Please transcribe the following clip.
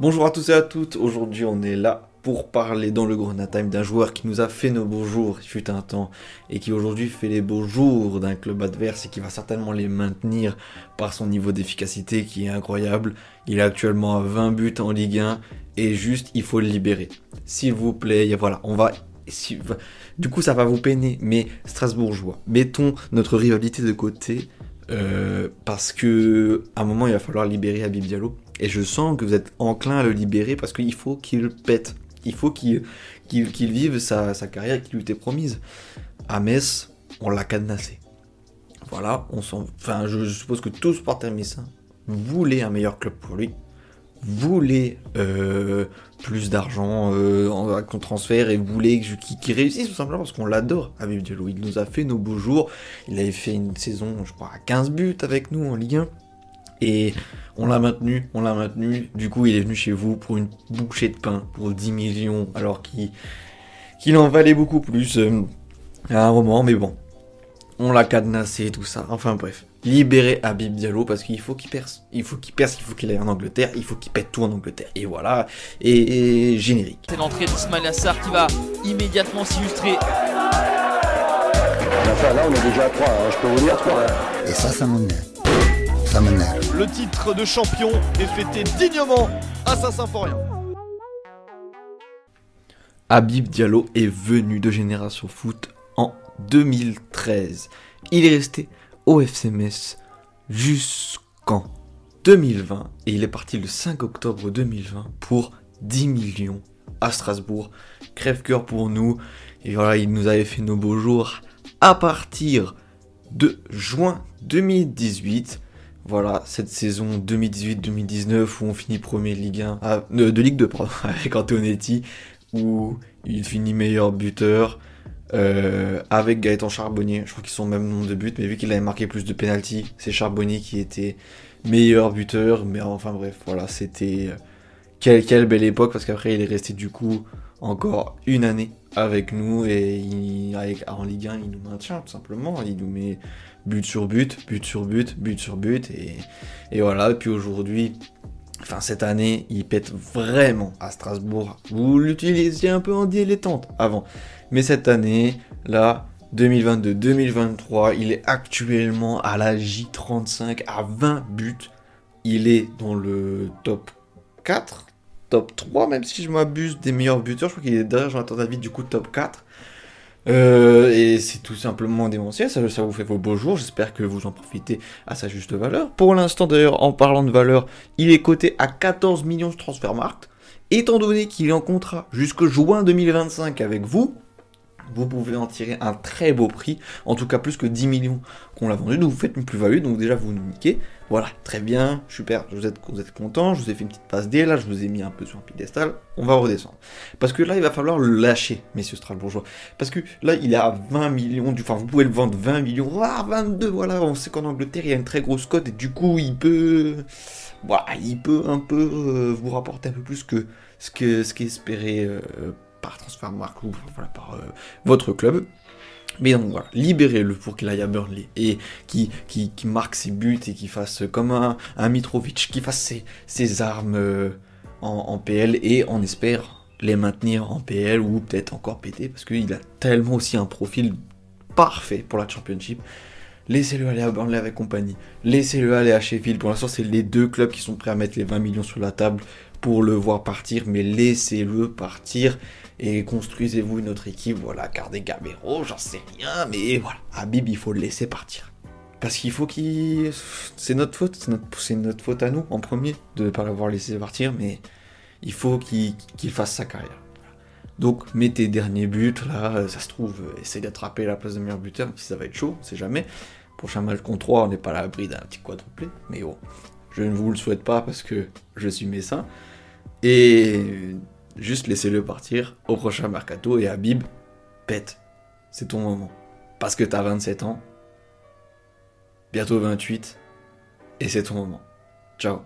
Bonjour à tous et à toutes, aujourd'hui on est là pour parler dans le Grenade Time d'un joueur qui nous a fait nos beaux jours, il fut un temps, et qui aujourd'hui fait les beaux jours d'un club adverse et qui va certainement les maintenir par son niveau d'efficacité qui est incroyable. Il est actuellement à 20 buts en Ligue 1 et juste il faut le libérer. S'il vous plaît, voilà, on va du coup, ça va vous peiner, mais Strasbourgeois, mettons notre rivalité de côté, euh, parce que à un moment, il va falloir libérer Habib Diallo. Et je sens que vous êtes enclin à le libérer parce qu'il faut qu'il pète. Il faut qu'il vive sa, carrière qui lui était promise. À Metz, on l'a cadenassé. Voilà, on enfin, je, suppose que tous supporters messins voulaient un meilleur club pour lui, voulaient euh, plus d'argent euh, en, transfert et voulait qu'il réussisse tout simplement parce qu'on l'adore Habib Diallo. Il nous a fait nos beaux jours. Il avait fait une saison, je crois, à 15 buts avec nous en Ligue 1. Et on l'a maintenu, on l'a maintenu. Du coup, il est venu chez vous pour une bouchée de pain, pour 10 millions, alors qu'il en valait beaucoup plus euh, à un moment. Mais bon, on l'a cadenassé, tout ça. Enfin bref, libérer Habib Diallo parce qu'il faut qu'il perce. Il faut qu'il perce, il faut qu'il aille en Angleterre, il faut qu'il pète tout en Angleterre. Et voilà, et, générique. C'est l'entrée d'Ismail Assar qui va immédiatement s'illustrer. là, on est déjà à 3, hein, je peux vous dire 3. Et ça, ça m'énerve. Ça m'énerve. Le titre de champion est fêté dignement à Saint-Symphorien. Habib Diallo est venu de Génération Foot en 2013. Il est resté au FCMS jusqu'en 2020 et il est parti le 5 octobre 2020 pour 10 millions à Strasbourg. Crève-cœur pour nous. Et voilà, il nous avait fait nos beaux jours à partir de juin 2018. Voilà, cette saison 2018-2019 où on finit premier de Ligue 1, ah, de Ligue 2 pardon, avec Antonetti, où il finit meilleur buteur, euh, avec Gaëtan Charbonnier. Je crois qu'ils sont au même nombre de buts, mais vu qu'il avait marqué plus de pénalty, c'est Charbonnier qui était meilleur buteur. Mais enfin bref, voilà, c'était euh, quelle, belle époque parce qu'après il est resté du coup encore une année avec nous et il, en Ligue 1 il nous maintient tout simplement. Il nous met but sur but, but sur but, but sur but et, et voilà. Et puis aujourd'hui, Enfin, cette année, il pète vraiment à Strasbourg. Vous l'utilisiez un peu en dilettante avant. Mais cette année, là, 2022-2023, il est actuellement à la J35 à 20 buts. Il est dans le top 4, top 3, même si je m'abuse des meilleurs buteurs. Je crois qu'il est derrière Jonathan David, du coup, top 4. Euh, et c'est tout simplement démentiel, ça, vous fait vos beaux jours, j'espère que vous en profitez à sa juste valeur. Pour l'instant d'ailleurs, en parlant de valeur, il est coté à 14 millions de transfermarkt. Étant donné qu'il est en contrat jusqu'au juin 2025 avec vous, vous pouvez en tirer un très beau prix, en tout cas plus que 10 millions qu'on l'a vendu, donc vous faites une plus-value, donc déjà vous nous niquez, voilà, très bien, super, vous êtes, vous content, je vous ai fait une petite passe D, là je vous ai mis un peu sur un piédestal, on va redescendre. Parce que là il va falloir le lâcher, messieurs Strasbourgeois, parce que là il est à 20 millions, enfin vous pouvez le vendre 20 millions, ah 22, voilà, on sait qu'en Angleterre il y a une très grosse cote, et du coup il peut, voilà, il peut un peu euh, vous rapporter un peu plus que ce que ce qu'espérait euh, par transfert ou par euh, votre club. Mais donc voilà, libérez-le pour qu'il aille à Burnley et qui, qui, marque ses buts et qui fasse comme un, Mitrovic, qui fasse ses, armes euh, en, PL et on espère les maintenir en PL ou peut-être encore péter parce qu'il a tellement aussi un profil parfait pour la Championship. Laissez-le aller à Burnley avec compagnie. Laissez-le aller à Sheffield. Pour l'instant, c'est les deux clubs qui sont prêts à mettre les 20 millions sur la table pour le voir partir, mais laissez-le partir et construisez-vous une autre équipe. Voilà, gardez Gamero, j'en sais rien, mais voilà, Habib, il faut le laisser partir. Parce qu'il faut qu'il. C'est notre faute, c'est notre... faute à nous en premier de ne pas l'avoir laissé partir, mais il faut qu'il fasse sa carrière. Donc, mettez dernier but, là, ça se trouve, essayez d'attraper la place de meilleur buteur, si ça va être chaud, on sait jamais. Prochain match contre 3, on n'est pas à l'abri d'un petit quadruplé, mais bon, je ne vous le souhaite pas parce que je suis médecin. Et juste laissez-le partir au prochain mercato et Habib, pète. C'est ton moment. Parce que t'as 27 ans, bientôt 28, et c'est ton moment. Ciao.